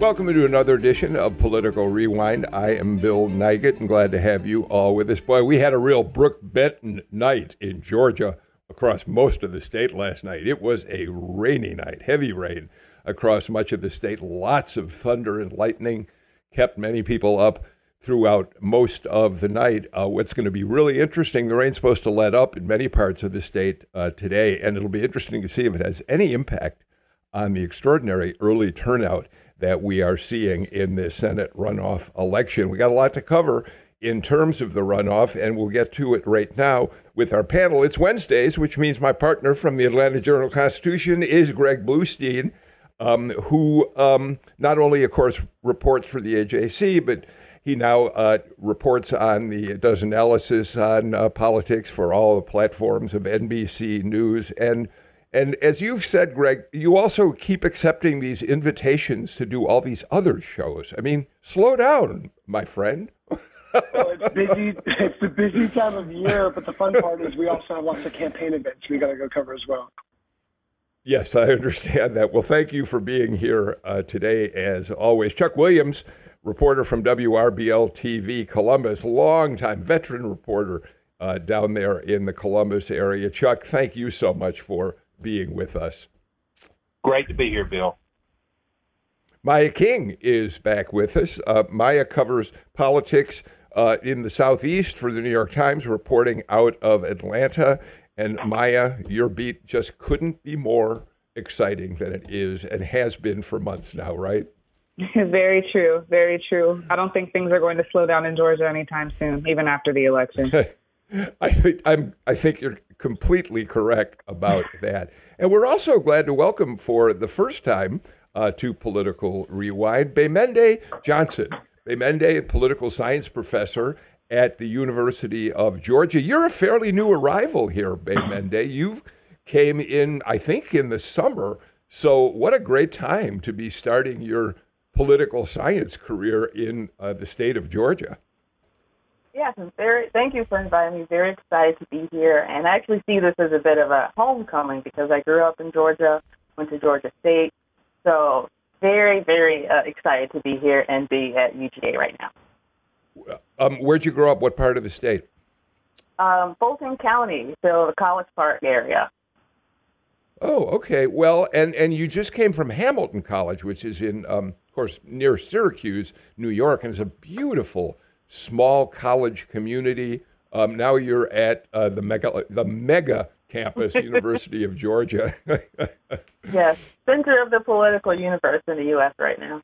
Welcome to another edition of Political Rewind. I am Bill Nigut and glad to have you all with us. Boy, we had a real Brook Benton night in Georgia across most of the state last night. It was a rainy night, heavy rain across much of the state. Lots of thunder and lightning kept many people up throughout most of the night. Uh, what's going to be really interesting, the rain's supposed to let up in many parts of the state uh, today, and it'll be interesting to see if it has any impact on the extraordinary early turnout that we are seeing in this Senate runoff election. We got a lot to cover in terms of the runoff, and we'll get to it right now with our panel. It's Wednesdays, which means my partner from the Atlanta Journal Constitution is Greg Bluestein, um, who um, not only, of course, reports for the AJC, but he now uh, reports on the does analysis on uh, politics for all the platforms of NBC News and and as you've said, Greg, you also keep accepting these invitations to do all these other shows. I mean, slow down, my friend. well, it's busy. It's the busy time of year, but the fun part is we also have lots of campaign events we got to go cover as well. Yes, I understand that. Well, thank you for being here uh, today, as always. Chuck Williams, reporter from WRBL TV Columbus, longtime veteran reporter uh, down there in the Columbus area. Chuck, thank you so much for being with us. Great to be here, Bill. Maya King is back with us. Uh, Maya covers politics uh, in the Southeast for the New York Times, reporting out of Atlanta. And Maya, your beat just couldn't be more exciting than it is and has been for months now, right? Very true. Very true. I don't think things are going to slow down in Georgia anytime soon, even after the election. I think I'm. I think you're completely correct about that. And we're also glad to welcome for the first time uh, to Political Rewind Gbemende Johnson. Gbemende, a political science professor at the University of Georgia. You're a fairly new arrival here, Gbemende. You came in, I think, in the summer. So, what a great time to be starting your political science career in uh, the state of Georgia. Yes, I'm very. Thank you for inviting me. Very excited to be here, and I actually see this as a bit of a homecoming because I grew up in Georgia, went to Georgia State, so very, very uh, excited to be here and be at UGA right now. Um, where'd you grow up? What part of the state? Um, Fulton County, so the College Park area. Oh, okay. Well, and and you just came from Hamilton College, which is in, um, of course, near Syracuse, New York, and it's a beautiful small college community. Um, now you're at uh, the mega the mega campus, University of Georgia. yes, center of the political universe in the U.S. right now.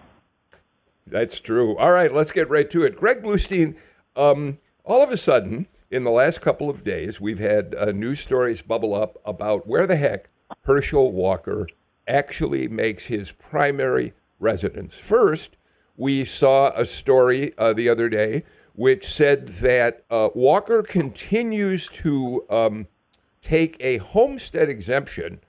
That's true. All right, let's get right to it. Greg Bluestein, um, all of a sudden, in the last couple of days, we've had uh, news stories bubble up about where the heck Herschel Walker actually makes his primary residence. First, we saw a story uh, the other day which said that uh, Walker continues to um, take a homestead exemption,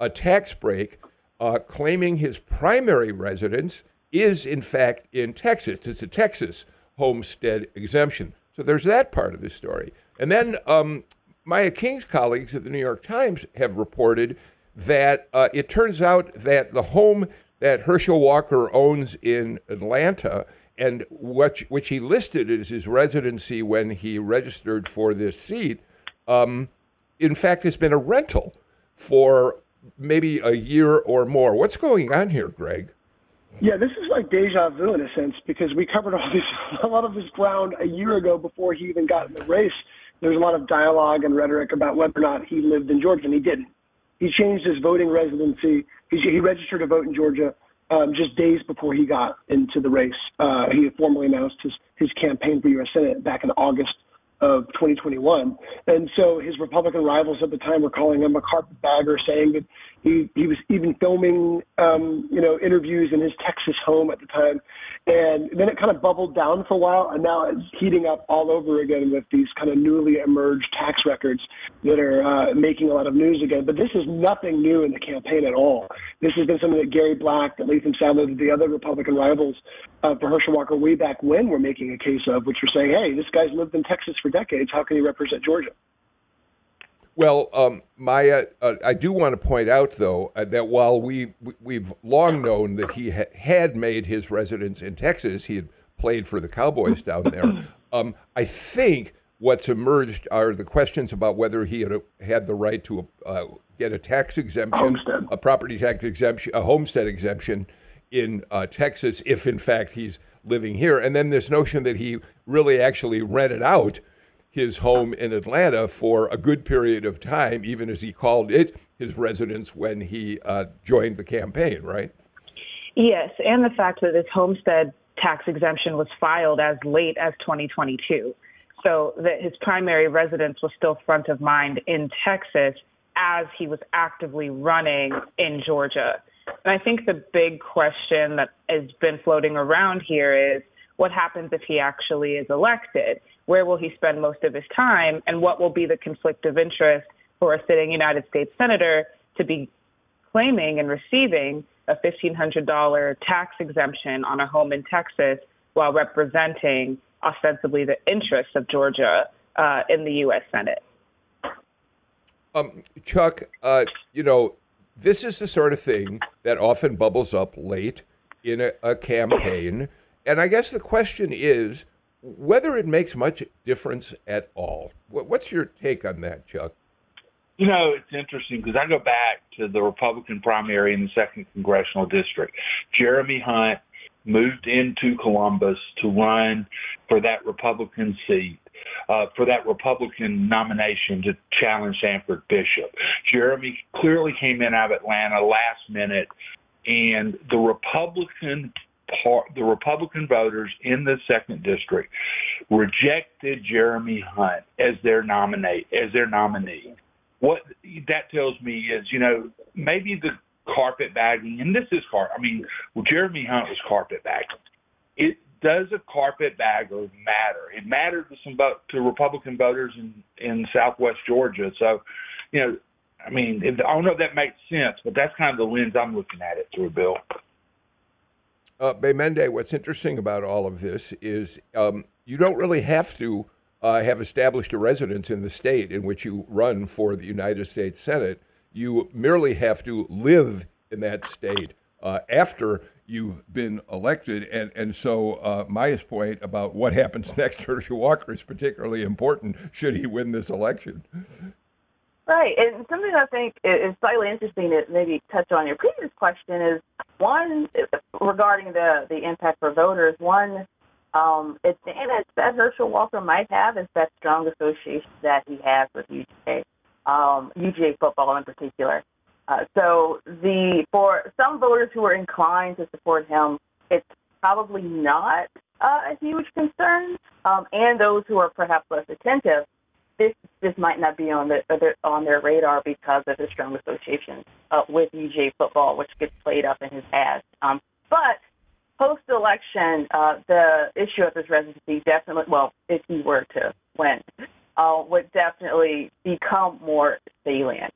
a tax break, uh, claiming his primary residence is in fact in Texas. It's a Texas homestead exemption. So there's that part of the story. And then um, Maya King's colleagues at the New York Times have reported that uh, it turns out that the home that Herschel Walker owns in Atlanta and which, which he listed as his residency when he registered for this seat, um, in fact, has been a rental for maybe a year or more. What's going on here, Greg? Yeah, this is like deja vu in a sense because we covered all this, a lot of this ground a year ago before he even got in the race. There was a lot of dialogue and rhetoric about whether or not he lived in Georgia, and he didn't. He changed his voting residency. He, he registered to vote in Georgia um, just days before he got into the race. Uh, he formally announced his, his campaign for U.S. Senate back in August of 2021. And so his Republican rivals at the time were calling him a carpetbagger, saying that He he was even filming um, you know interviews in his Texas home at the time, and then it kind of bubbled down for a while, and now it's heating up all over again with these kind of newly emerged tax records that are uh, making a lot of news again. But this is nothing new in the campaign at all. This has been something that Gary Black, that Latham Saddler, the other Republican rivals uh, for Herschel Walker way back when were making a case of, which were saying, hey, this guy's lived in Texas for decades. How can he represent Georgia? Well, um, Maya, uh, I do want to point out, though, uh, that while we we've long known that he ha- had made his residence in Texas, he had played for the Cowboys down there. Um, I think what's emerged are the questions about whether he had, had the right to uh, get a tax exemption, homestead. a property tax exemption, a homestead exemption in uh, Texas, if in fact he's living here, and then this notion that he really actually rented out his home in Atlanta for a good period of time, even as he called it his residence when he uh, joined the campaign, right? Yes, and the fact that his homestead tax exemption was filed as late as 2022. So that his primary residence was still front of mind in Texas as he was actively running in Georgia. And I think the big question that has been floating around here is what happens if he actually is elected? Where will he spend most of his time? And what will be the conflict of interest for a sitting United States senator to be claiming and receiving a $1,500 tax exemption on a home in Texas while representing ostensibly the interests of Georgia uh, in the U.S. Senate? Um, Chuck, uh, you know, this is the sort of thing that often bubbles up late in a, a campaign. And I guess the question is whether it makes much difference at all. What's your take on that, Chuck? You know, it's interesting because I go back to the Republican primary in the second congressional district. Jeremy Hunt moved into Columbus to run for that Republican seat. Uh, for that Republican nomination to challenge Sanford Bishop. Jeremy clearly came in out of Atlanta last minute, and the Republican part, the Republican voters in the second district rejected Jeremy Hunt as their nominate as their nominee. What that tells me is, you know, maybe the carpet bagging, and this is car. I mean, well, Jeremy Hunt was carpet bagging. It does a carpet bagger matter? It mattered to some to Republican voters in in Southwest Georgia. So, you know, I mean, I don't know if that makes sense, but that's kind of the lens I'm looking at it through, Bill. Uh, Gbemende, what's interesting about all of this is um, you don't really have to uh, have established a residence in the state in which you run for the United States Senate. You merely have to live in that state uh, after you've been elected. And, and so uh, Maya's point about what happens next to Herschel Walker is particularly important should he win this election. Right, and something I think is slightly interesting to maybe touch on your previous question is one regarding the the impact for voters. One um, advantage that Herschel Walker might have is that strong association that he has with UGA, um, UGA football in particular. Uh, so the for some voters who are inclined to support him, it's probably not uh, a huge concern, um, and those who are perhaps less attentive this this might not be on the on their radar because of his strong association uh, with UGA football, which gets played up in his past. Um, but post election, uh, the issue of his residency definitely, well, if he were to win, uh, would definitely become more salient.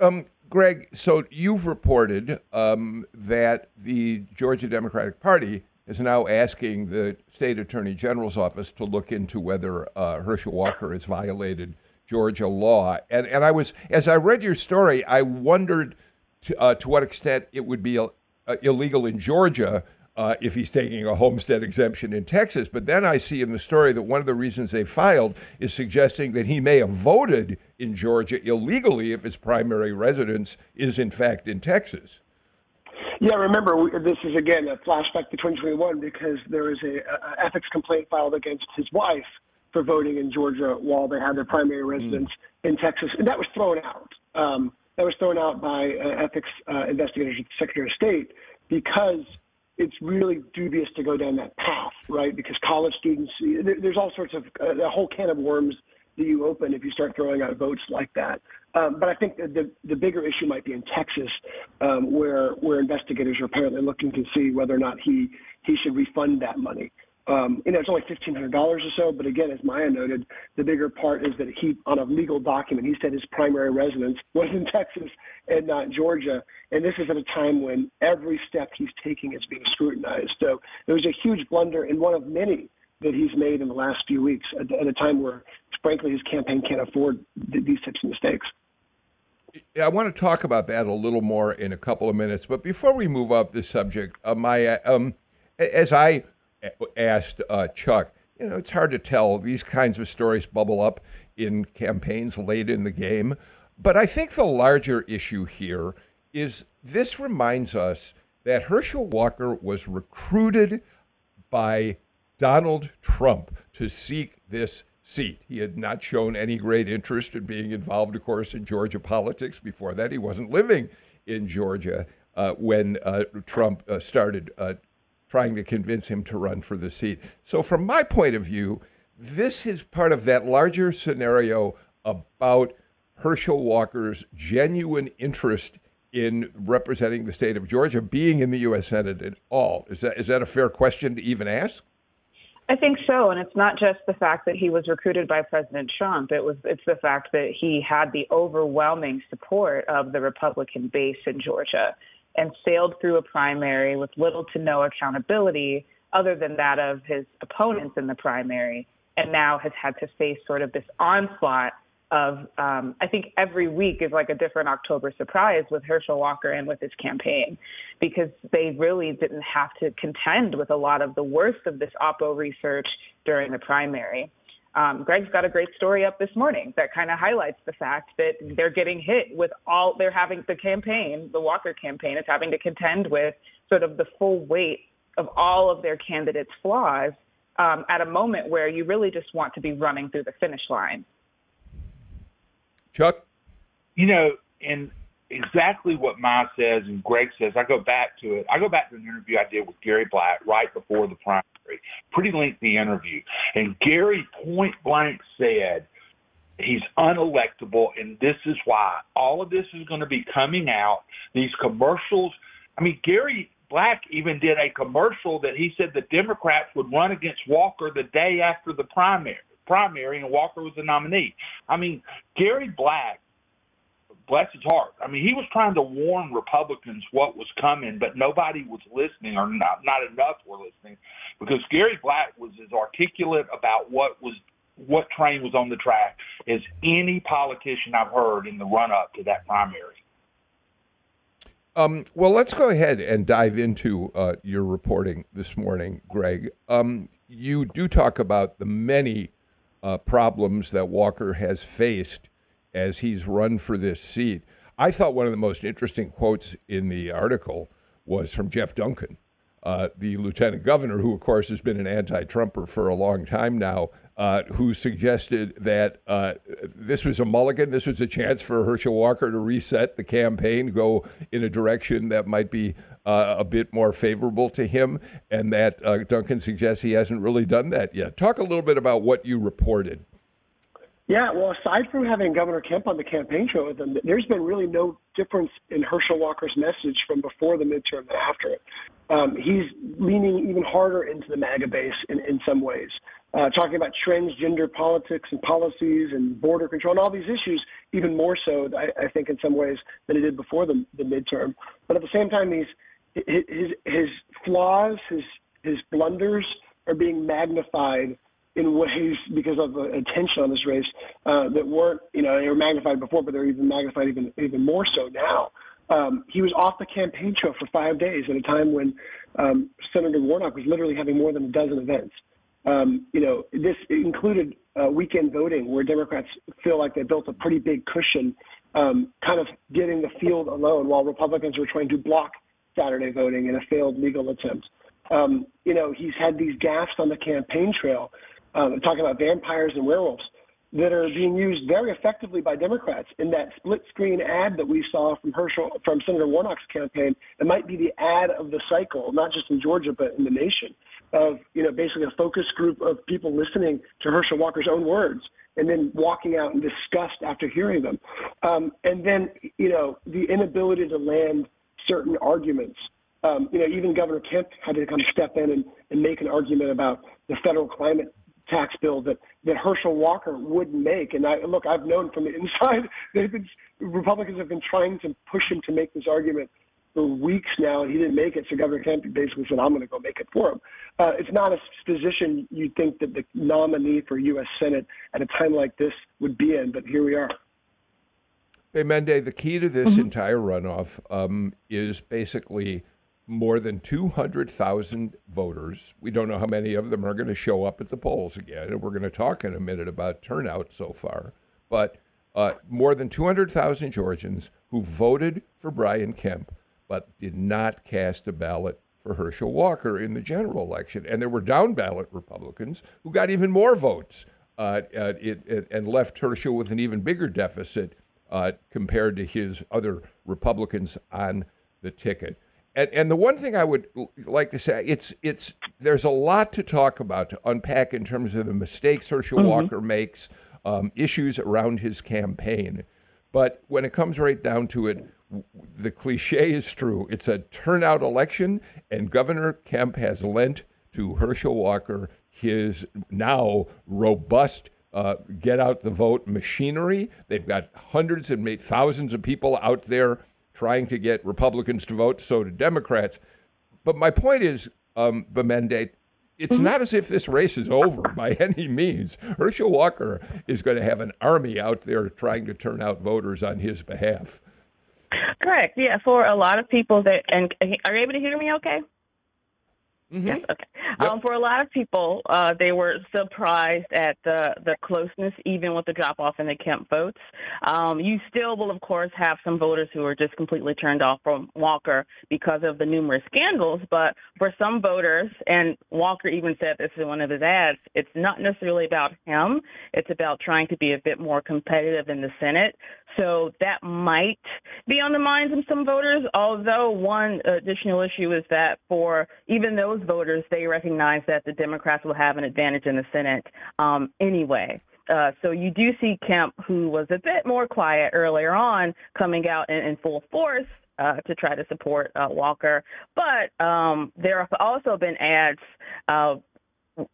Um, Greg, so you've reported um, that the Georgia Democratic Party is now asking the state attorney general's office to look into whether uh, Herschel Walker has violated Georgia law. And and I was as I read your story, I wondered to, uh, to what extent it would be uh, illegal in Georgia. Uh, if he's taking a homestead exemption in Texas. But then I see in the story that one of the reasons they filed is suggesting that he may have voted in Georgia illegally if his primary residence is, in fact, in Texas. Yeah, remember, we, this is again a flashback to 2021 because there was a, a, ethics complaint filed against his wife for voting in Georgia while they had their primary hmm. residence mm. in Texas, and that was thrown out. Um, that was thrown out by uh, ethics uh, investigators at the Secretary of State because it's really dubious to go down that path, right? Because college students, there's all sorts of uh, a whole can of worms that you open if you start throwing out votes like that. Um, but I think the the bigger issue might be in Texas, um, where where investigators are apparently looking to see whether or not he he should refund that money. Um, you know, it's only fifteen hundred dollars or so. But again, as Maya noted, the bigger part is that he, on a legal document, he said his primary residence was in Texas and not Georgia. And this is at a time when every step he's taking is being scrutinized. So it was a huge blunder and one of many that he's made in the last few weeks at, at a time where, frankly, his campaign can't afford th- these types of mistakes. I want to talk about that a little more in a couple of minutes. But before we move off this subject, uh, Maya, um, as I asked uh, Chuck, you know, it's hard to tell. These kinds of stories bubble up in campaigns late in the game. But I think the larger issue here is this reminds us that Herschel Walker was recruited by Donald Trump to seek this seat. He had not shown any great interest in being involved, of course, in Georgia politics. Before that, he wasn't living in Georgia uh, when uh, Trump uh, started uh, trying to convince him to run for the seat. So, from my point of view, this is part of that larger scenario about Herschel Walker's genuine interest in representing the state of Georgia being in the U.S. Senate at all. Is that is that a fair question to even ask? I think so, and it's not just the fact that he was recruited by President Trump. It was it's the fact that he had the overwhelming support of the Republican base in Georgia and sailed through a primary with little to no accountability other than that of his opponents in the primary, and now has had to face sort of this onslaught of um, I think every week is like a different October surprise with Herschel Walker and with his campaign because they really didn't have to contend with a lot of the worst of this Oppo research during the primary. Um, Greg's got a great story up this morning that kind of highlights the fact that they're getting hit with all they're having the campaign, the Walker campaign is having to contend with sort of the full weight of all of their candidates' flaws um, at a moment where you really just want to be running through the finish line. Chuck? You know, and exactly what Ma says and Greg says, I go back to it. I go back to an interview I did with Gary Black right before the primary. Pretty lengthy interview. And Gary point blank said he's unelectable, and this is why. All of this is going to be coming out. These commercials. I mean, Gary Black even did a commercial that he said the Democrats would run against Walker the day after the primary primary and Walker was the nominee. I mean, Gary Black, bless his heart. I mean, he was trying to warn Republicans what was coming, but nobody was listening, or not not enough were listening, because Gary Black was as articulate about what was what train was on the track as any politician I've heard in the run up to that primary. Um, well, let's go ahead and dive into uh, your reporting this morning, Greg. Um, you do talk about the many uh, problems that Walker has faced as he's run for this seat. I thought one of the most interesting quotes in the article was from Jeff Duncan, uh, the lieutenant governor, who, of course, has been an anti Trumper for a long time now, uh, who suggested that uh, this was a mulligan. This was a chance for Herschel Walker to reset the campaign, go in a direction that might be uh, a bit more favorable to him, and that uh, Duncan suggests he hasn't really done that yet. Talk a little bit about what you reported. Yeah, well, aside from having Governor Kemp on the campaign trail with him, there's been really no difference in Herschel Walker's message from before the midterm after it. Um, he's leaning even harder into the MAGA base in, in some ways, uh, talking about transgender politics and policies and border control and all these issues, even more so, I, I think, in some ways than he did before the, the midterm. But at the same time, he's his his flaws, his his blunders are being magnified in ways because of the attention on this race uh, that weren't, you know, they were magnified before, but they're even magnified even even more so now. Um, he was off the campaign trail for five days at a time when um, Senator Warnock was literally having more than a dozen events. Um, you know, this included uh, weekend voting, where Democrats feel like they built a pretty big cushion, um, kind of getting the field alone, while Republicans were trying to block Saturday voting in a failed legal attempt. Um, you know, he's had these gaffes on the campaign trail, um, talking about vampires and werewolves. that are being used very effectively by Democrats. In that split screen ad that we saw from Herschel from Senator Warnock's campaign, it might be the ad of the cycle, not just in Georgia but in the nation. Of you know basically a focus group of people listening to Herschel Walker's own words and then walking out in disgust after hearing them, um, and then you know the inability to land certain arguments. Um, you know, even Governor Kemp had to kind of step in and, and make an argument about the federal climate tax bill that that Herschel Walker would make. And I look, I've known from the inside been Republicans have been trying to push him to make this argument for weeks now, and he didn't make it. So Governor Kemp basically said, "I'm going to go make it for him." Uh, it's not a position you'd think that the nominee for U.S. Senate at a time like this would be in, but here we are. Hey, Mende, the key to this mm-hmm. entire runoff um, is basically more than 200,000 voters. We don't know how many of them are going to show up at the polls again. And we're going to talk in a minute about turnout so far. But uh, more than 200,000 Georgians who voted for Brian Kemp but did not cast a ballot for Herschel Walker in the general election. And there were down ballot Republicans who got even more votes uh, uh, it, it, and left Herschel with an even bigger deficit uh, compared to his other Republicans on the ticket. And, and the one thing I would like to say, it's it's there's a lot to talk about to unpack in terms of the mistakes Herschel mm-hmm. Walker makes, um, issues around his campaign. But when it comes right down to it, the cliche is true. It's a turnout election, and Governor Kemp has lent to Herschel Walker his now robust uh, get out the vote machinery. They've got hundreds and maybe thousands of people out there trying to get Republicans to vote, so do Democrats. But my point is, um, Gbemende, it's mm-hmm. not as if this race is over by any means. Herschel Walker is going to have an army out there trying to turn out voters on his behalf. Correct. Yeah, for a lot of people that and are you able to hear me okay? Mm-hmm. Yes. Okay. Yep. Um, for a lot of people, uh, they were surprised at the the closeness, even with the drop off in the Kemp votes. Um, you still will, of course, have some voters who are just completely turned off from Walker because of the numerous scandals. But for some voters, and Walker even said this in one of his ads, it's not necessarily about him. It's about trying to be a bit more competitive in the Senate. So that might be on the minds of some voters. Although one additional issue is that for even those voters, they recognize that the Democrats will have an advantage in the Senate um, anyway. Uh, so you do see Kemp, who was a bit more quiet earlier on, coming out in, in full force uh, to try to support uh, Walker. But um, there have also been ads uh,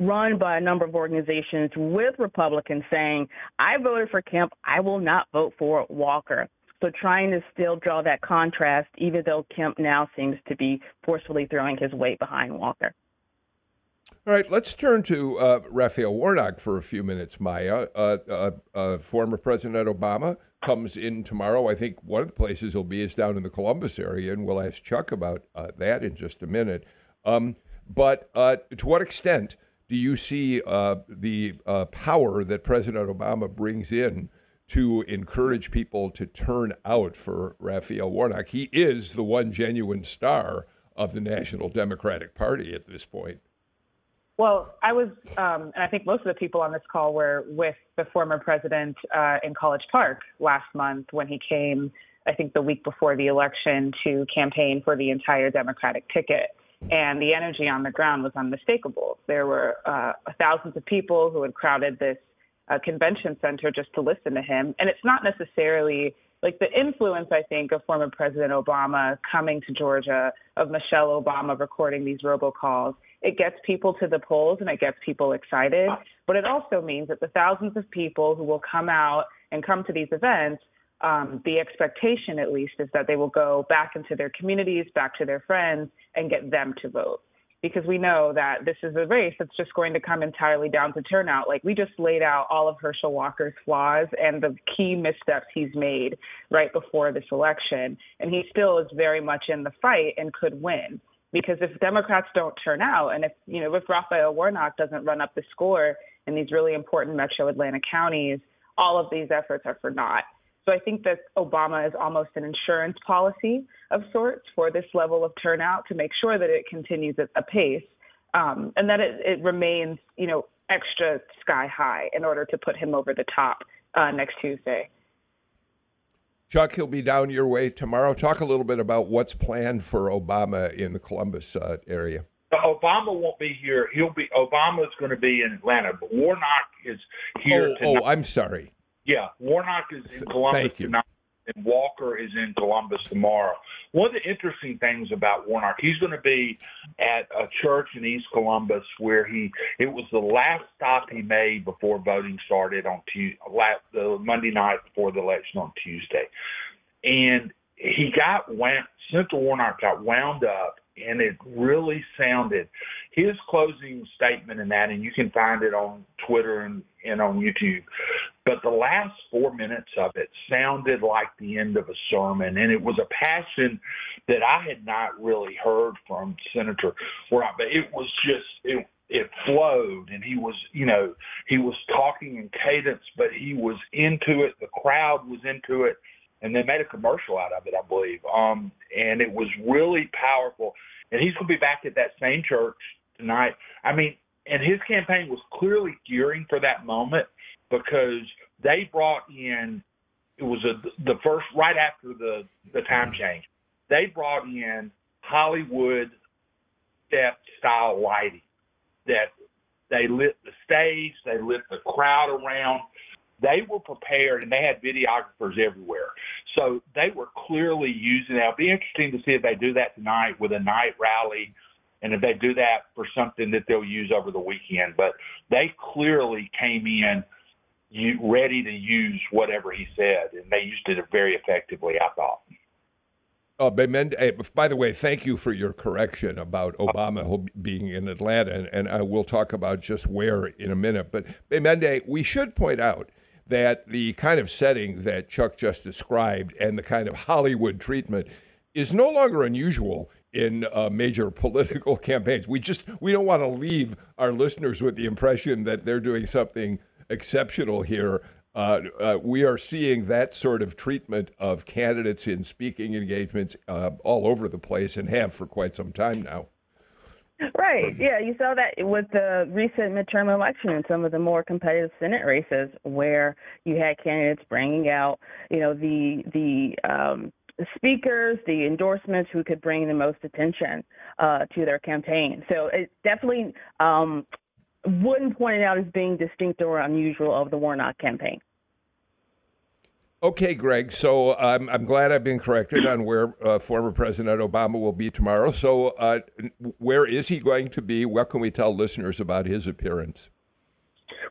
run by a number of organizations with Republicans saying, I voted for Kemp, I will not vote for Walker. So trying to still draw that contrast, even though Kemp now seems to be forcefully throwing his weight behind Walker. All right, let's turn to uh, Raphael Warnock for a few minutes, Maya. Uh, uh, uh, former President Obama comes in tomorrow. I think one of the places he'll be is down in the Columbus area, and we'll ask Chuck about uh, that in just a minute. Um, but uh, to what extent do you see the power that President Obama brings in to encourage people to turn out for Raphael Warnock? He is the one genuine star of the National Democratic Party at this point. Well, I was, um, and I think most of the people on this call were with the former president uh, in College Park last month when he came, I think the week before the election, to campaign for the entire Democratic ticket and the energy on the ground was unmistakable. There were uh, thousands of people who had crowded this uh, convention center just to listen to him. And it's not necessarily like the influence, I think, of former President Obama coming to Georgia, of Michelle Obama recording these robocalls. It gets people to the polls and it gets people excited. But it also means that the thousands of people who will come out and come to these events um, the expectation, at least, is that they will go back into their communities, back to their friends, and get them to vote. Because we know that this is a race that's just going to come entirely down to turnout. Like we just laid out all of Herschel Walker's flaws and the key missteps he's made right before this election. And he still is very much in the fight and could win. Because if Democrats don't turn out, and if you know if Raphael Warnock doesn't run up the score in these really important metro Atlanta counties, all of these efforts are for naught. So I think that Obama is almost an insurance policy of sorts for this level of turnout to make sure that it continues at a pace. um, and that it, it remains, you know, extra sky high in order to put him over the top uh, next Tuesday. Chuck, he'll be down your way tomorrow. Talk a little bit about what's planned for Obama in the Columbus uh, area. Obama won't be here. He'll be Obama's going to be in Atlanta, but Warnock is here. Oh, oh I'm sorry. Yeah, Warnock is in Columbus tonight, and Walker is in Columbus tomorrow. One of the interesting things about Warnock, he's going to be at a church in East Columbus where he it was the last stop he made before voting started on Tuesday, the Monday night before the election on Tuesday, and he got wound. Senator Warnock got wound up, and it really sounded his closing statement in that, and you can find it on Twitter and, and on YouTube. But the last four minutes of it sounded like the end of a sermon, and it was a passion that I had not really heard from Senator Warnock. But it was just it it flowed, and he was you know he was talking in cadence, but he was into it. The crowd was into it, and they made a commercial out of it, I believe. Um, and it was really powerful. And he's going to be back at that same church tonight. I mean, and his campaign was clearly gearing for that moment because they brought in it was a, the first right after the the time change. They brought in Hollywood step style lighting that they lit the stage, they lit the crowd around. They were prepared and they had videographers everywhere. So they were clearly using that. It'll be interesting to see if they do that tonight with a night rally and if they do that for something that they'll use over the weekend. But they clearly came in ready to use whatever he said, and they used it very effectively, I thought. Uh, by the way, thank you for your correction about Obama being in Atlanta, and, I will talk about just where in a minute. But Gbemende, we should point out that the kind of setting that Chuck just described and the kind of Hollywood treatment is no longer unusual in uh, major political campaigns. We just we don't want to leave our listeners with the impression that they're doing something exceptional here. Uh, uh, we are seeing that sort of treatment of candidates in speaking engagements uh, all over the place and have for quite some time now. Right. Yeah, you saw that with the recent midterm election and some of the more competitive Senate races, where you had candidates bringing out, you know, the the um, speakers, the endorsements who could bring the most attention uh, to their campaign. So it definitely um, wouldn't point it out as being distinct or unusual of the Warnock campaign. Okay, Greg. So I'm I'm glad I've been corrected on where uh, former President Obama will be tomorrow. So uh, where is he going to be? What can we tell listeners about his appearance?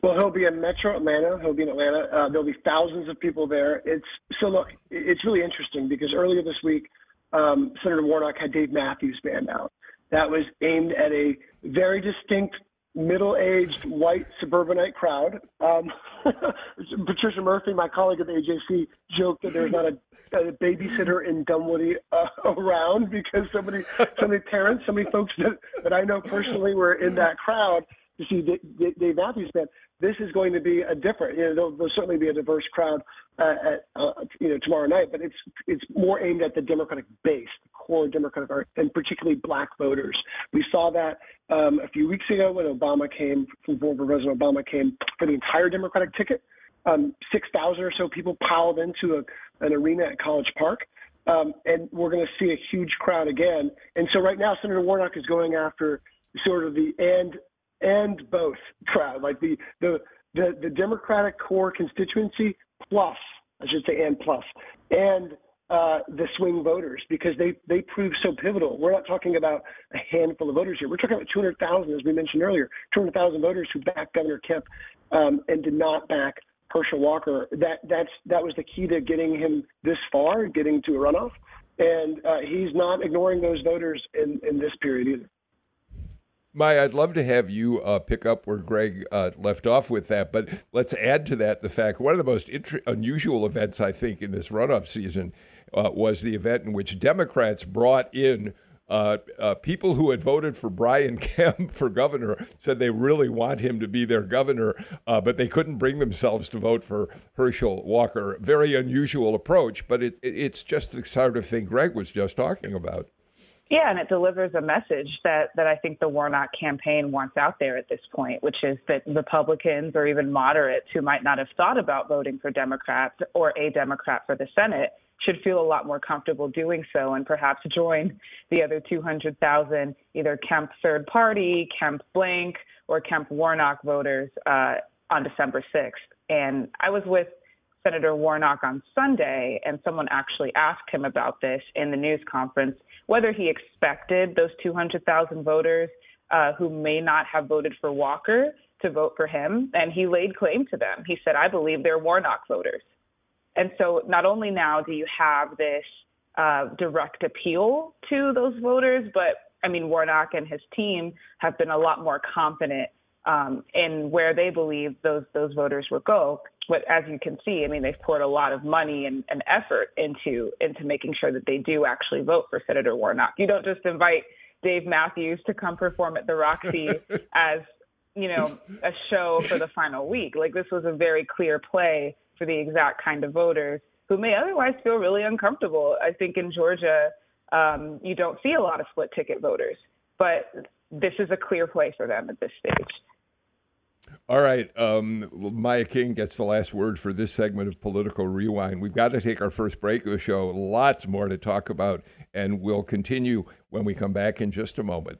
Well, he'll be in Metro Atlanta. He'll be in Atlanta. Uh, there'll be thousands of people there. It's so look. It's really interesting because earlier this week, um, Senator Warnock had Dave Matthews Band out. That was aimed at a very distinct middle-aged white suburbanite crowd. Um, Patricia Murphy, my colleague at the AJC, joked that there's not a, a babysitter in Dunwoody uh, around because so many, so many parents, so many folks that, that I know personally were in that crowd to see Dave Matthews Band. This is going to be a different. You know, there'll, there'll certainly be a diverse crowd uh, at uh, you know tomorrow night, but it's it's more aimed at the Democratic base, core Democratic, and particularly Black voters. We saw that um, a few weeks ago when Obama came, former President Obama came for the entire Democratic ticket. Um, Six thousand or so people piled into a, an arena at College Park. Um, and we're going to see a huge crowd again. And so right now, Senator Warnock is going after sort of the and and both crowd, like the the the, the Democratic core constituency plus, I should say, and plus, and uh, the swing voters because they they prove so pivotal. We're not talking about a handful of voters here. We're talking about 200,000, as we mentioned earlier, 200,000 voters who backed Governor Kemp um, and did not back Herschel Walker. That that's that was the key to getting him this far, getting to a runoff, and uh, he's not ignoring those voters in in this period either. Maya, I'd love to have you uh, pick up where Greg uh, left off with that, but let's add to that the fact one of the most unusual events, I think, in this runoff season uh, was the event in which Democrats brought in uh, uh, people who had voted for Brian Kemp for governor said they really want him to be their governor, uh, but they couldn't bring themselves to vote for Herschel Walker. Very unusual approach, but it, it, it's just the sort of thing Greg was just talking about. Yeah, and it delivers a message that, that I think the Warnock campaign wants out there at this point, which is that Republicans or even moderates who might not have thought about voting for Democrats or a Democrat for the Senate should feel a lot more comfortable doing so and perhaps join the other 200,000 either Kemp third party, Kemp blank, or Kemp Warnock voters uh, on December 6th. And I was with Senator Warnock on Sunday, and someone actually asked him about this in the news conference whether he expected those 200,000 voters uh, who may not have voted for Walker to vote for him. And he laid claim to them. He said, I believe they're Warnock voters. And so not only now do you have this uh, direct appeal to those voters, but I mean, Warnock and his team have been a lot more confident um, in where they believe those those voters will go. But as you can see, I mean, they've poured a lot of money and, and effort into into making sure that they do actually vote for Senator Warnock. You don't just invite Dave Matthews to come perform at the Roxy as you know a show for the final week. Like this was a very clear play for the exact kind of voters who may otherwise feel really uncomfortable. I think in Georgia, um, you don't see a lot of split ticket voters, but this is a clear play for them at this stage. All right. Um, Maya King gets the last word for this segment of Political Rewind. We've got to take our first break of the show. Lots more to talk about, and we'll continue when we come back in just a moment.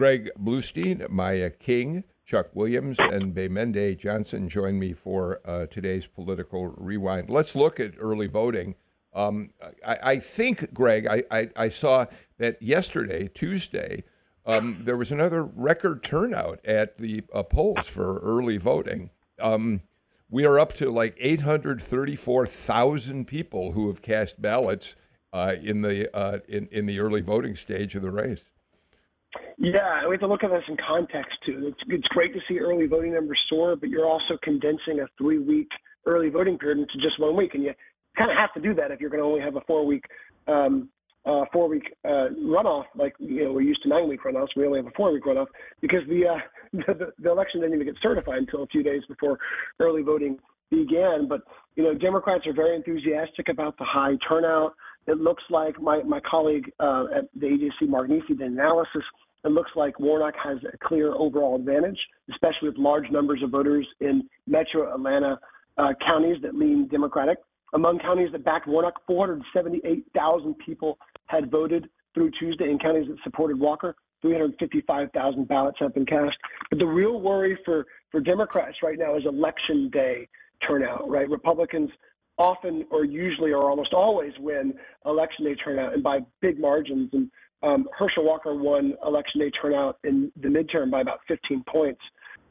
Greg Bluestein, Maya King, Chuck Williams, and Gbemende Johnson join me for uh, today's political rewind. Let's look at early voting. Um, I, I, think, Greg, I, I, I, saw that yesterday, Tuesday, um, there was another record turnout at the uh, polls for early voting. Um, we are up to like 834,000 people who have cast ballots uh, in the uh, in, in the early voting stage of the race. Yeah, we have to look at this in context too. It's, it's great to see early voting numbers soar, but you're also condensing a three-week early voting period into just one week, and you kind of have to do that if you're going to only have a four-week um, uh, four-week uh, runoff. Like you know, we're used to nine-week runoffs. We only have a four-week runoff because the, uh, the the election didn't even get certified until a few days before early voting began. But you know, Democrats are very enthusiastic about the high turnout. It looks like my my colleague uh, at the AJC, Mark Niesse, did analysis it looks like Warnock has a clear overall advantage, especially with large numbers of voters in metro Atlanta uh, counties that lean Democratic. Among counties that backed Warnock, 478,000 people had voted through Tuesday in counties that supported Walker. 355,000 ballots have been cast. But the real worry for, for Democrats right now is election day turnout, right? Republicans often or usually or almost always win election day turnout and by big margins. And um, Herschel Walker won election day turnout in the midterm by about 15 points.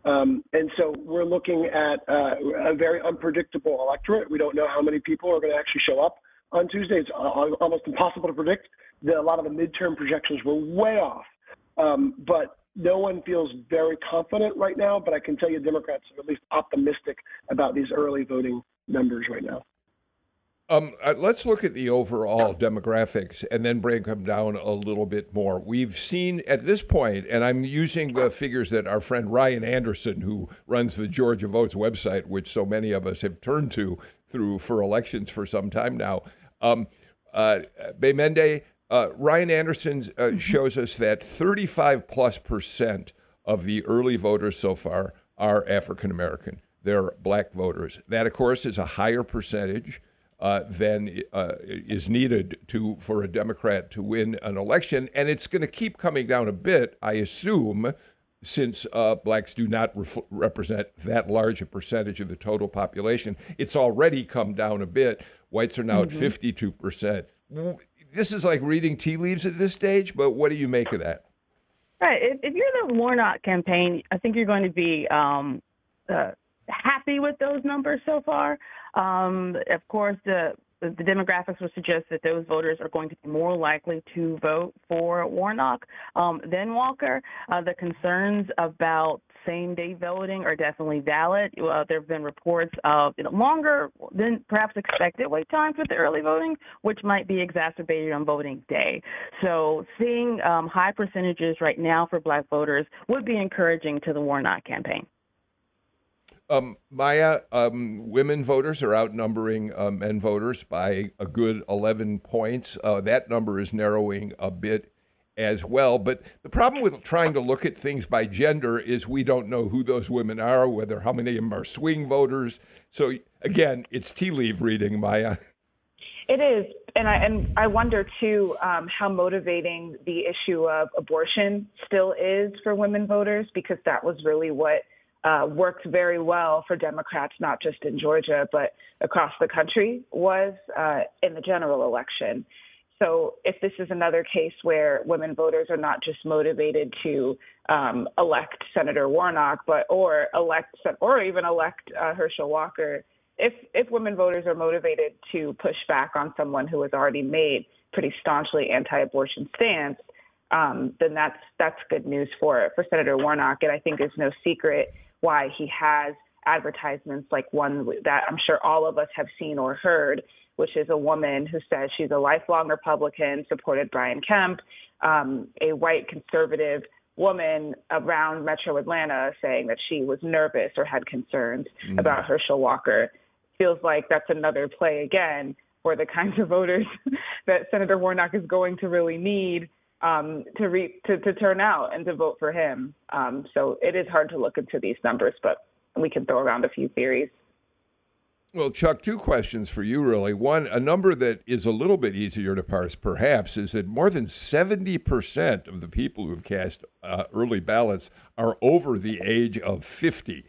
Um, and so we're looking at uh, a very unpredictable electorate. We don't know how many people are going to actually show up on Tuesday. It's almost impossible to predict. The, a lot of the midterm projections were way off. Um, but no one feels very confident right now, but I can tell you Democrats are at least optimistic about these early voting numbers right now. Um, uh, let's look at the overall demographics and then break them down a little bit more. We've seen at this point, and I'm using the figures that our friend Ryan Anderson, who runs the Georgia Votes website, which so many of us have turned to through for elections for some time now. Um, uh, Gbemende, uh, Ryan Anderson uh, mm-hmm. shows us that 35 plus percent of the early voters so far are African American. They're black voters. That, of course, is a higher percentage uh, than uh, is needed to for a Democrat to win an election, and it's going to keep coming down a bit, I assume, since uh, blacks do not ref- represent that large a percentage of the total population. It's already come down a bit. Whites are now mm-hmm. at fifty-two percent. This is like reading tea leaves at this stage, but what do you make of that? Right. If, if you're the Warnock campaign, I think you're going to be um, uh, happy with those numbers so far. Um, of course, the the demographics would suggest that those voters are going to be more likely to vote for Warnock um, than Walker. Uh, the concerns about same day voting are definitely valid. Uh, there have been reports of you know, longer than perhaps expected wait times with the early voting, which might be exacerbated on voting day. So seeing um, high percentages right now for black voters would be encouraging to the Warnock campaign. Um, Maya, um, women voters are outnumbering uh, men voters by a good 11 points. Uh, that number is narrowing a bit as well. But the problem with trying to look at things by gender is we don't know who those women are, whether how many of them are swing voters. So again, it's tea leaf reading, Maya. It is, and I and I wonder too um, how motivating the issue of abortion still is for women voters because that was really what uh, worked very well for Democrats, not just in Georgia, but across the country, was uh, in the general election. So, if this is another case where women voters are not just motivated to um, elect Senator Warnock, but or elect or even elect uh, Herschel Walker, if if women voters are motivated to push back on someone who has already made pretty staunchly anti-abortion stance, um, then that's that's good news for for Senator Warnock. And I think it's no secret why he has advertisements like one that I'm sure all of us have seen or heard, which is a woman who says she's a lifelong Republican, supported Brian Kemp, um, a white conservative woman around Metro Atlanta saying that she was nervous or had concerns mm. about Herschel Walker. Feels like that's another play again for the kinds of voters that Senator Warnock is going to really need um, to, re- to to turn out and to vote for him. Um, so it is hard to look into these numbers, but we can throw around a few theories. Well, Chuck, two questions for you, really. One, a number that is a little bit easier to parse, perhaps, is that more than 70% of the people who've cast uh, early ballots are over the age of 50.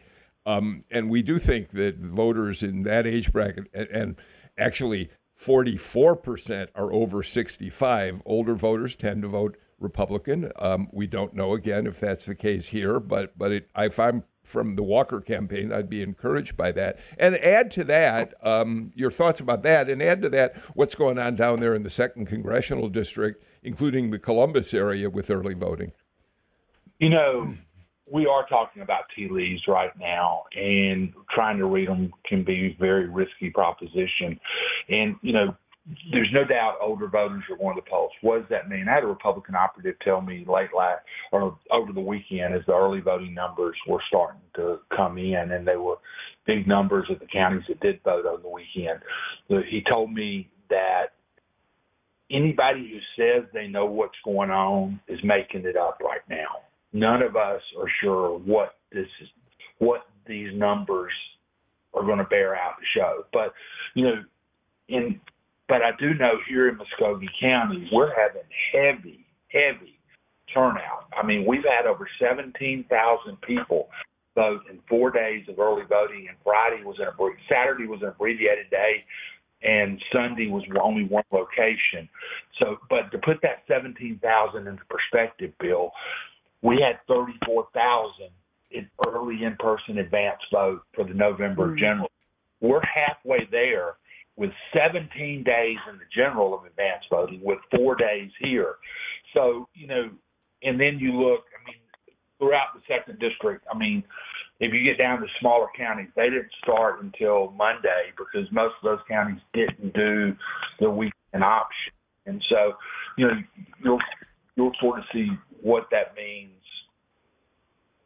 Um, and we do think that voters in that age bracket, and, and actually 44% are over 65. Older voters tend to vote Republican. Um, we don't know again if that's the case here, but but it, if I'm from the Walker campaign, I'd be encouraged by that. And add to that um, your thoughts about that, and add to that what's going on down there in the second congressional district, including the Columbus area with early voting. You know, we are talking about tea leaves right now, and trying to read them can be a very risky proposition. And you know, there's no doubt older voters are going to the polls. What does that mean? I had a Republican operative tell me late last or over the weekend as the early voting numbers were starting to come in, and they were big numbers of the counties that did vote over the weekend. He told me that anybody who says they know what's going on is making it up right now none of us are sure what this is, what these numbers are going to bear out to show. But you know, in but I do know here in Muscogee County, we're having heavy, heavy turnout. I mean, we've had over 17,000 people vote in four days of early voting, and Friday was an Saturday was an abbreviated day, and Sunday was only one location. So, but to put that 17,000 into perspective, Bill, we had 34,000 in early in-person advance vote for the November mm-hmm. general. We're halfway there with 17 days in the general of advance voting with four days here. So, you know, and then you look, I mean, throughout the second district, I mean, if you get down to smaller counties, they didn't start until Monday because most of those counties didn't do the weekend option. And so, you know, you'll you'll sort of see what that means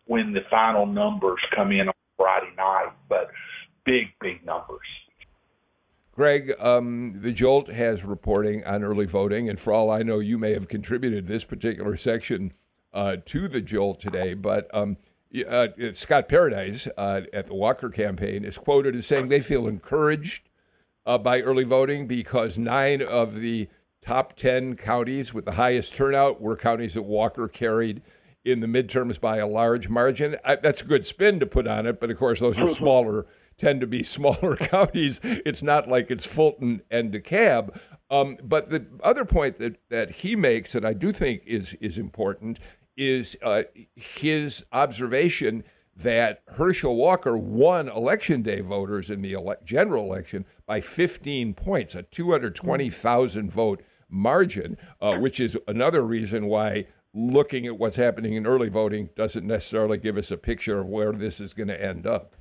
when the final numbers come in on Friday night, but big, big numbers. Greg, um, the Jolt has reporting on early voting, and for all I know, you may have contributed this particular section uh, to the Jolt today. But um, uh, Scott Paradise uh, at the Walker campaign is quoted as saying they feel encouraged uh, by early voting because nine of the top 10 counties with the highest turnout were counties that Walker carried in the midterms by a large margin. I, that's a good spin to put on it, but of course, those are smaller, tend to be smaller counties. It's not like it's Fulton and DeKalb. Um, but the other point that, that he makes that I do think is, is important is uh, his observation that Herschel Walker won election day voters in the ele- general election by 15 points, a 220,000 vote margin, uh, which is another reason why looking at what's happening in early voting doesn't necessarily give us a picture of where this is going to end up.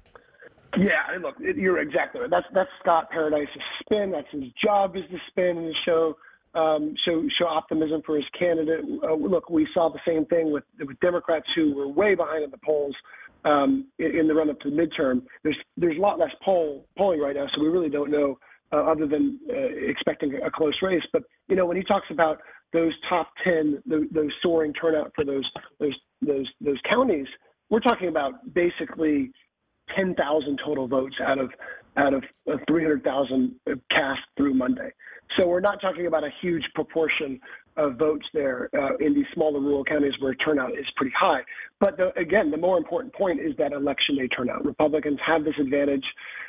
Yeah, look, you're exactly right. That's that's Scott Paradise's spin. That's his job is to spin and show um, show show optimism for his candidate. Uh, look, we saw the same thing with with Democrats who were way behind in the polls um, in, in the run up to the midterm. There's there's a lot less poll polling right now, so we really don't know uh, other than uh, expecting a close race. But you know, when he talks about those top ten, those, those soaring turnout for those those those those counties, we're talking about basically 10,000 total votes out of out of 300,000 cast through Monday. So we're not talking about a huge proportion of votes there uh, in these smaller rural counties where turnout is pretty high. But the, again, the more important point is that election day turnout. Republicans have this advantage.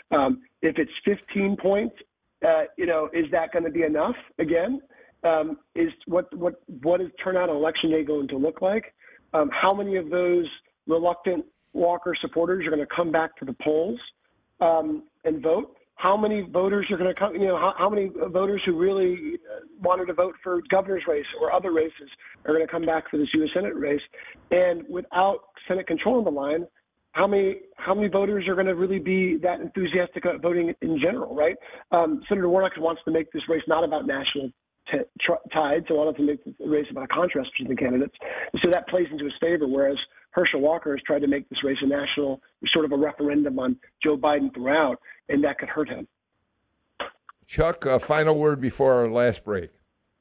Um, if it's 15 points, uh, you know, is that going to be enough? Again, um, is what what what is turnout on election day going to look like? Um, how many of those reluctant Walker supporters are going to come back to the polls um, and vote. How many voters are going to come? You know, how, how many voters who really uh, wanted to vote for governor's race or other races are going to come back for this U.S. Senate race? And without Senate control on the line, how many how many voters are going to really be that enthusiastic about voting in general, right? Um, Senator Warnock wants to make this race not about national t- tr- tides. So wanted to make the race about a contrast between the candidates. So that plays into his favor. Whereas Herschel Walker has tried to make this race a national, sort of a referendum on Joe Biden throughout, and that could hurt him. Chuck, a final word before our last break.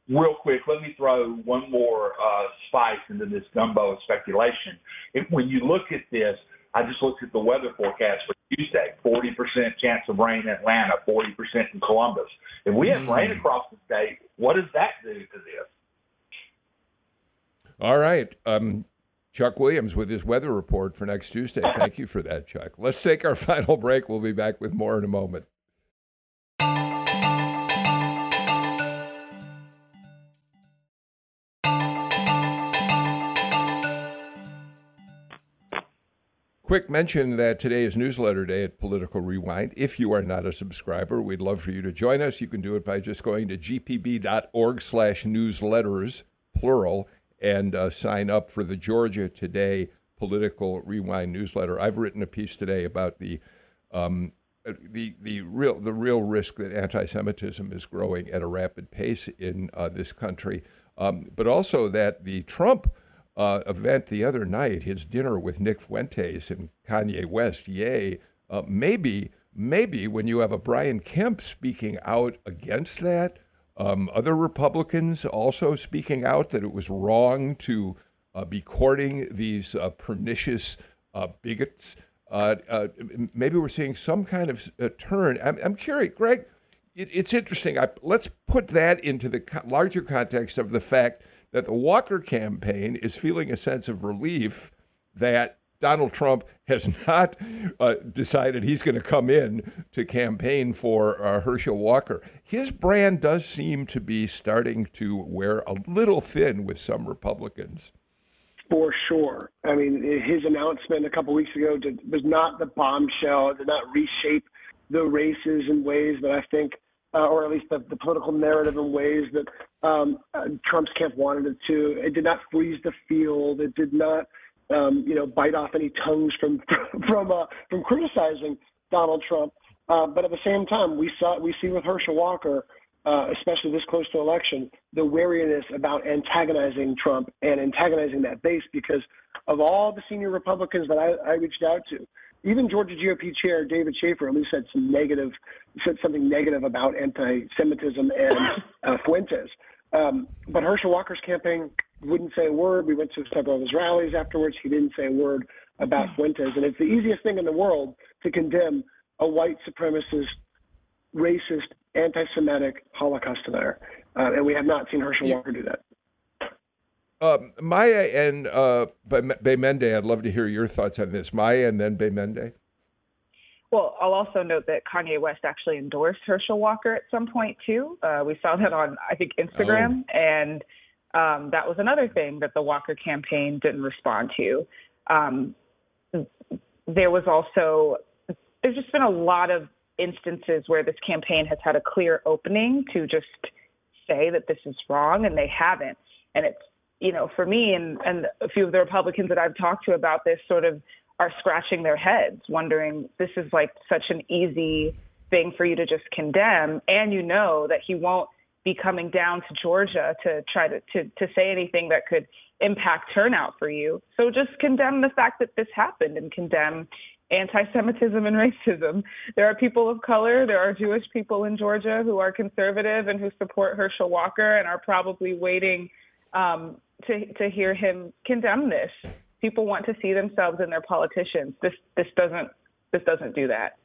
Real quick, let me throw one more uh, spice into this gumbo of speculation. If, when you look at this, I just looked at the weather forecast for Tuesday 40% chance of rain in Atlanta, 40% in Columbus. If we have mm. rain across the state, what does that do to this? All right. Um, Chuck Williams with his weather report for next Tuesday. Thank you for that, Chuck. Let's take our final break. We'll be back with more in a moment. Quick mention that today is newsletter day at Political Rewind. If you are not a subscriber, we'd love for you to join us. You can do it by just going to gpb.org slash newsletters, plural, and uh, sign up for the Georgia Today Political Rewind newsletter. I've written a piece today about the um, the the real the real risk that anti-Semitism is growing at a rapid pace in uh, this country, um, but also that the Trump uh, event the other night, his dinner with Nick Fuentes and Kanye West, yay, uh, maybe maybe when you have a Brian Kemp speaking out against that, um, other Republicans also speaking out that it was wrong to uh, be courting these uh, pernicious uh, bigots. Uh, maybe we're seeing some kind of turn. I'm, I'm, curious, Greg. It, it's interesting. I, let's put that into the co- larger context of the fact that the Walker campaign is feeling a sense of relief that Donald Trump has not uh, decided he's going to come in to campaign for uh, Herschel Walker. His brand does seem to be starting to wear a little thin with some Republicans. For sure. I mean, his announcement a couple weeks ago did, was not the bombshell, did not reshape the races in ways that I think, uh, or at least the, the, political narrative in ways that um, uh, Trump's camp wanted it to. It did not freeze the field. It did not um, you know, bite off any tongues from from uh, from criticizing Donald Trump. Uh, but at the same time, we saw we see with Herschel Walker, uh, especially this close to election, the wariness about antagonizing Trump and antagonizing that base because of all the senior Republicans that I, I reached out to. Even Georgia GOP Chair David Shafer at least said some negative, said something negative about anti-Semitism and uh, Fuentes. Um, but Herschel Walker's campaign wouldn't say a word. We went to several of his rallies afterwards. He didn't say a word about. Fuentes. And it's the easiest thing in the world to condemn a white supremacist, racist, anti Semitic Holocaust denier. Uh, and we have not seen Herschel Walker do that. Uh, Maya and uh, Gbemende, I'd love to hear your thoughts on this. Maya and then Gbemende. Well, I'll also note that Kanye West actually endorsed Herschel Walker at some point too. Uh, we saw that on, I think, Instagram, oh. and um, that was another thing that the Walker campaign didn't respond to. Um, there was also there's just been a lot of instances where this campaign has had a clear opening to just say that this is wrong, and they haven't. And it's you know, for me and and a few of the Republicans that I've talked to about this sort of are scratching their heads, wondering this is like such an easy thing for you to just condemn, and you know that he won't be coming down to Georgia to try to, to, to say anything that could impact turnout for you. So just condemn the fact that this happened and condemn anti Semitism and racism. There are people of color, there are Jewish people in Georgia who are conservative and who support Herschel Walker and are probably waiting um, to, to hear him condemn this. People want to see themselves in their politicians. This, this, doesn't, this doesn't do that.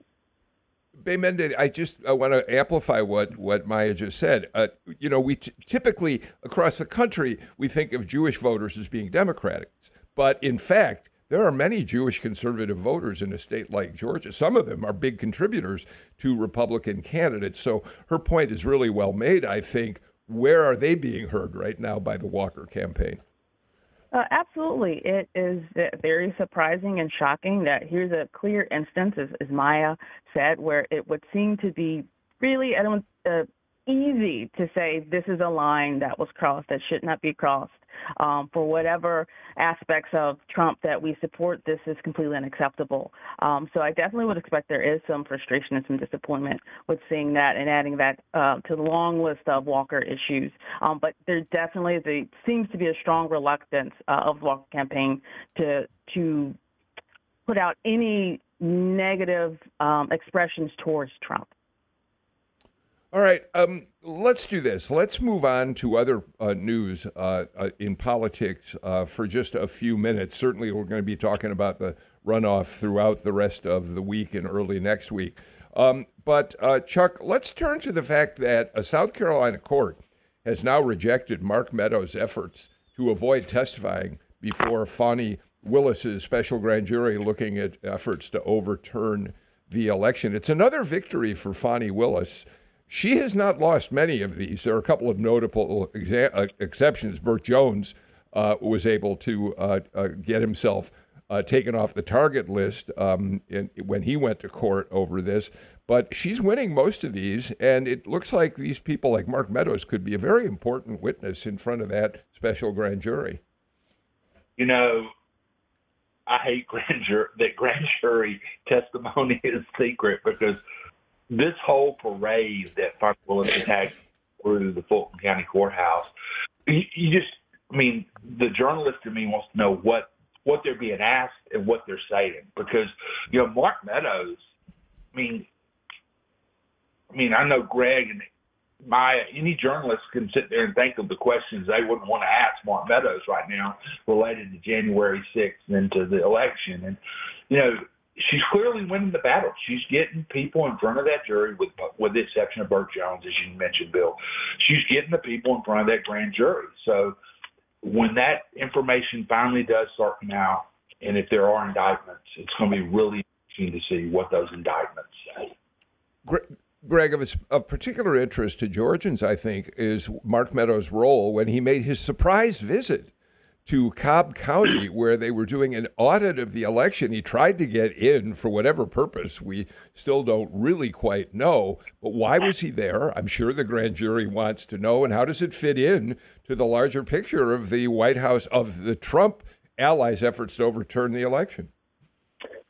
Gbemende, I just I want to amplify what, what Maya just said. Uh, you know, we t- typically across the country we think of Jewish voters as being Democrats, but in fact, there are many Jewish conservative voters in a state like Georgia. Some of them are big contributors to Republican candidates. So her point is really well made. I think. Where are they being heard right now by the Walker campaign? Uh, absolutely. It is very surprising and shocking that here's a clear instance, as, as Maya said, where it would seem to be really, I don't, uh, easy to say this is a line that was crossed that should not be crossed um, for whatever aspects of Trump that we support, this is completely unacceptable. Um, so I definitely would expect there is some frustration and some disappointment with seeing that and adding that uh, to the long list of Walker issues. Um, but there definitely there seems to be a strong reluctance uh, of the Walker campaign to to put out any negative um, expressions towards Trump. All right, um, let's do this. Let's move on to other uh, news uh, uh, in politics uh, for just a few minutes. Certainly, we're going to be talking about the runoff throughout the rest of the week and early next week. Um, but, uh, Chuck, let's turn to the fact that a South Carolina court has now rejected Mark Meadows' efforts to avoid testifying before Fani Willis's special grand jury looking at efforts to overturn the election. It's another victory for Fani Willis. She has not lost many of these. There are a couple of notable exa- uh, exceptions. Burt Jones uh, was able to uh, uh get himself taken off the target list um, in, when he went to court over this. But she's winning most of these, and it looks like these people, like Mark Meadows, could be a very important witness in front of that special grand jury. You know, I hate grand jury, that grand jury testimony is secret because this whole parade that Fani Willis attacked through the Fulton County Courthouse, you, you just, I mean, the journalist in me wants to know what what they're being asked and what they're saying because you know Mark Meadows. I mean, I mean, I know Greg and Maya. Any journalist can sit there and think of the questions they wouldn't want to ask Mark Meadows right now related to January sixth and to the election, and you know she's clearly winning the battle. She's getting people in front of that jury, with with the exception of Burt Jones, as you mentioned, Bill. She's getting the people in front of that grand jury. So when that information finally does start coming out, and if there are indictments, it's going to be really interesting to see what those indictments say. Greg, of, of particular interest to Georgians, I think, is Mark Meadows' role when he made his surprise visit to Cobb County, where they were doing an audit of the election. He tried to get in for whatever purpose. We still don't really quite know. But why was he there? I'm sure the grand jury wants to know. And how does it fit in to the larger picture of the White House, of the Trump allies' efforts to overturn the election?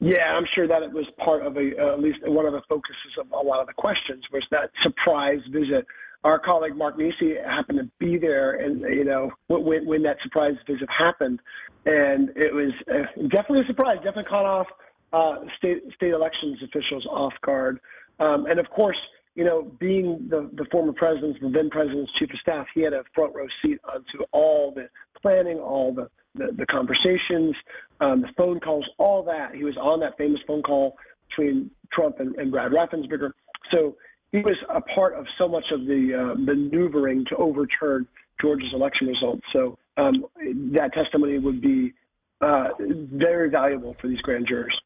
Yeah, I'm sure that it was part of a, uh, at least one of the focuses of a lot of the questions was that surprise visit our colleague Mark Niesse happened to be there, and you know when when that surprise visit happened, and it was uh, definitely a surprise. Definitely caught off uh, state state elections officials off guard, um, and of course, you know, being the the former president's, the then president's chief of staff, he had a front row seat onto all the planning, all the the, the conversations, um, the phone calls, all that. He was on that famous phone call between Trump and, and Brad Raffensperger. So he was a part of so much of the uh, maneuvering to overturn Georgia's election results. So um, that testimony would be uh, very valuable for these grand jurors.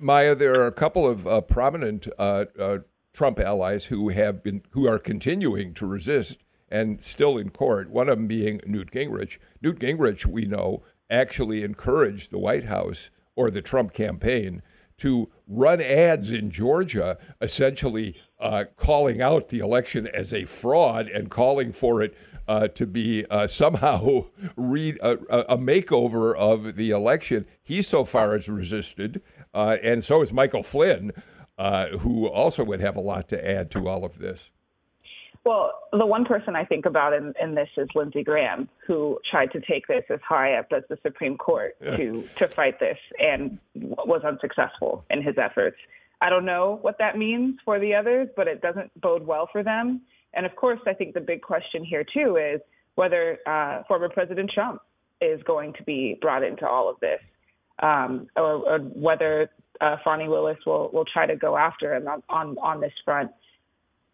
Maya, there are a couple of uh, prominent uh, uh, Trump allies who have been who are continuing to resist and still in court. One of them being Newt Gingrich. Newt Gingrich, we know, actually encouraged the White House or the Trump campaign to run ads in Georgia, essentially uh, calling out the election as a fraud and calling for it uh, to be uh, somehow re- a, a, makeover of the election. He so far has resisted, uh, and so is Michael Flynn, uh, who also would have a lot to add to all of this. Well, the one person I think about in, in this is Lindsey Graham, who tried to take this as high up as the Supreme Court yeah. to to fight this and was unsuccessful in his efforts. I don't know what that means for the others, but it doesn't bode well for them. And of course, I think the big question here too is whether uh, former President Trump is going to be brought into all of this, um, or, or, whether uh, Fani Willis will will try to go after him on on, on this front.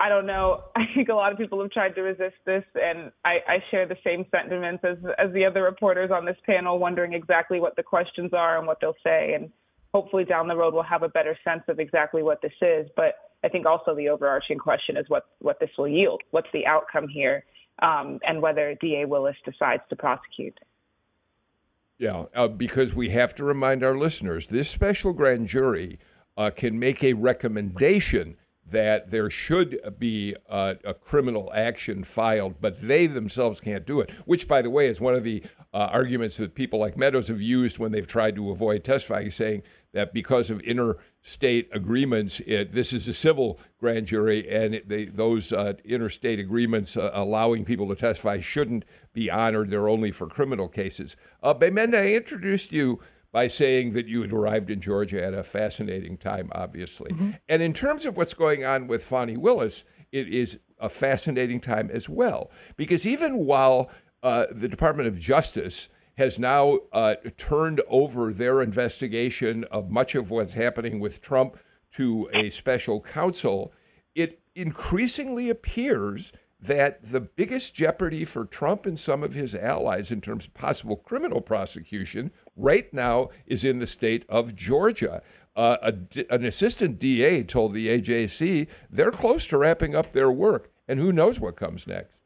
I don't know. I think a lot of people have tried to resist this, and I, I share the same sentiments as as the other reporters on this panel, wondering exactly what the questions are and what they'll say. And hopefully, down the road, we'll have a better sense of exactly what this is. But I think also the overarching question is what what this will yield. What's the outcome here, um, and whether DA Willis decides to prosecute. Yeah, uh, because we have to remind our listeners this special grand jury uh, can make a recommendation that there should be uh, a criminal action filed, but they themselves can't do it. Which, by the way, is one of the uh, arguments that people like Meadows have used when they've tried to avoid testifying, saying that because of interstate agreements, it, this is a civil grand jury, and it, they, those uh, interstate agreements uh, allowing people to testify shouldn't be honored. They're only for criminal cases. Uh, Gbemende, I introduced you by saying that you had arrived in Georgia at a fascinating time, obviously. Mm-hmm. And in terms of what's going on with Fani Willis, it is a fascinating time as well. Because even while uh, the Department of Justice has now uh, turned over their investigation of much of what's happening with Trump to a special counsel, it increasingly appears that the biggest jeopardy for Trump and some of his allies in terms of possible criminal prosecution right now is in the state of Georgia. Uh, a, an assistant DA told the AJC they're close to wrapping up their work, and who knows what comes next.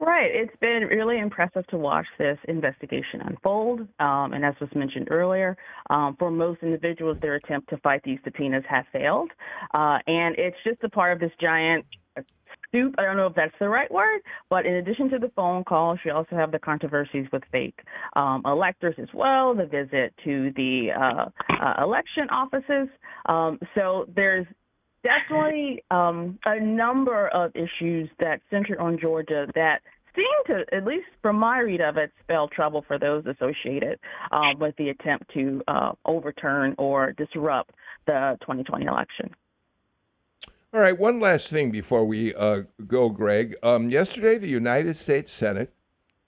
Right. It's been really impressive to watch this investigation unfold. Um, and as was mentioned earlier, um, for most individuals, their attempt to fight these subpoenas have failed. Uh, and it's just a part of this giant I don't know if that's the right word, but in addition to the phone calls, you also have the controversies with fake um, electors as well, the visit to the uh, uh, election offices. Um, so there's definitely um, a number of issues that center on Georgia that seem to, at least from my read of it, spell trouble for those associated um, with the attempt to uh, overturn or disrupt the 2020 election. All right, one last thing before we uh, go, Greg. Um, yesterday, the United States Senate,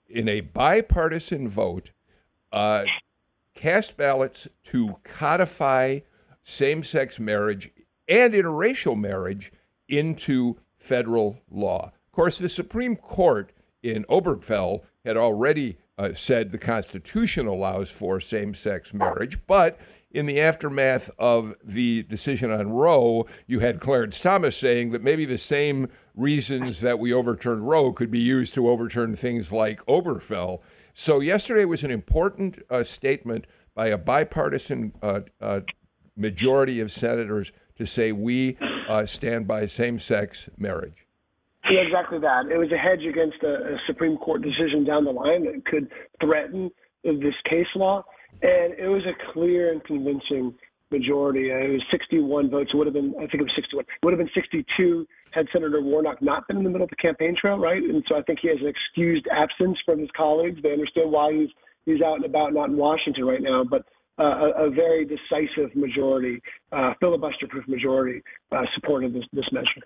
in a bipartisan vote, uh, cast ballots to codify same sex marriage and interracial marriage into federal law. Of course, the Supreme Court in Obergefell had already uh, said the Constitution allows for same sex marriage, but in the aftermath of the decision on Roe, you had Clarence Thomas saying that maybe the same reasons that we overturned Roe could be used to overturn things like Obergefell. So yesterday was an important uh, statement by a bipartisan uh, uh, majority of senators to say we uh, stand by same-sex marriage. Yeah, exactly that. It was a hedge against a, a Supreme Court decision down the line that could threaten this case law and it was a clear and convincing majority. Uh, it was 61 votes. It would have been, I think it was 61. It would have been 62 had Senator Warnock not been in the middle of the campaign trail, right? And so I think he has an excused absence from his colleagues. They understand why he's he's out and about, not in Washington right now, but. Uh, a, a, very decisive majority, uh, filibuster-proof majority, uh, supported this, this measure.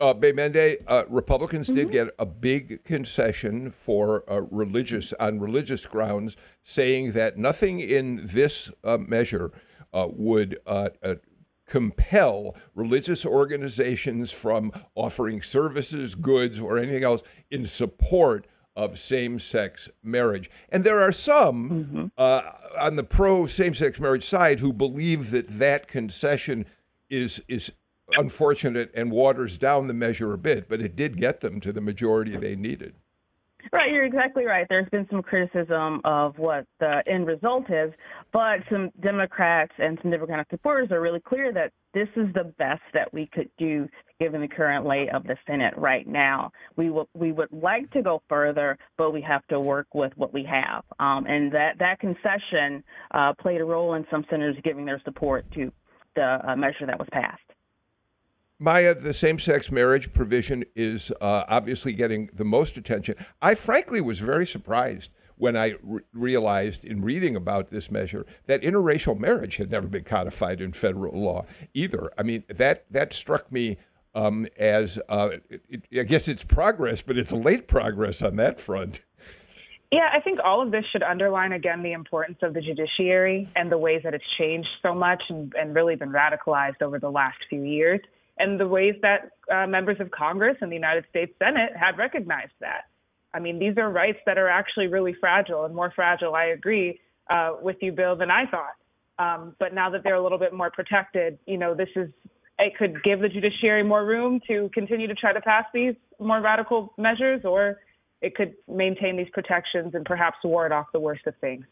Uh, Gbemende, uh, Republicans mm-hmm. did get a big concession for uh, religious on religious grounds, saying that nothing in this uh, measure uh, would uh, uh, compel religious organizations from offering services, goods, or anything else in support of same-sex marriage. And there are some mm-hmm. on the pro same-sex marriage side who believe that that concession is is unfortunate and waters down the measure a bit, but it did get them to the majority they needed. Right, you're exactly right. There's been some criticism of what the end result is, but some Democrats and some Democratic supporters are really clear that this is the best that we could do given the current lay of the Senate right now. We will, we would like to go further, but we have to work with what we have. Um, and that, that concession uh, played a role in some senators giving their support to the uh, measure that was passed. Maya, the same sex marriage provision is uh, obviously getting the most attention. I frankly was very surprised when I re- realized in reading about this measure that interracial marriage had never been codified in federal law either. I mean, that, that struck me um, as, uh, it, it, I guess it's progress, but it's late progress on that front. Yeah, I think all of this should underline again the importance of the judiciary and the ways that it's changed so much and, and really been radicalized over the last few years and the ways that uh, members of Congress and the United States Senate have recognized that. I mean, these are rights that are actually really fragile and more fragile, I agree uh, with you, Bill, than I thought. Um, but now that they're a little bit more protected, you know, this is, it could give the judiciary more room to continue to try to pass these more radical measures, or it could maintain these protections and perhaps ward off the worst of things.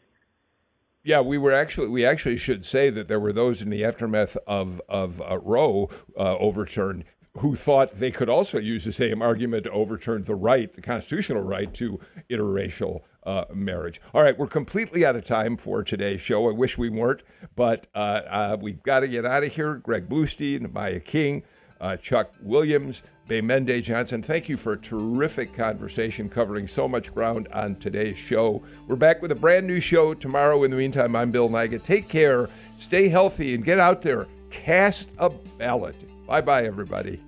Yeah, we were actually we actually should say that there were those in the aftermath of of uh, Roe uh, overturned who thought they could also use the same argument to overturn the right, the constitutional right to interracial uh, marriage. All right, we're completely out of time for today's show. I wish we weren't, but uh, uh, we've got to get out of here. Greg Bluestein, Maya King, uh, Chuck Williams, Gbemende Johnson. Thank you for a terrific conversation covering so much ground on today's show. We're back with a brand new show tomorrow. In the meantime, I'm Bill Nigut. Take care, stay healthy, and get out there. Cast a ballot. Bye bye, everybody.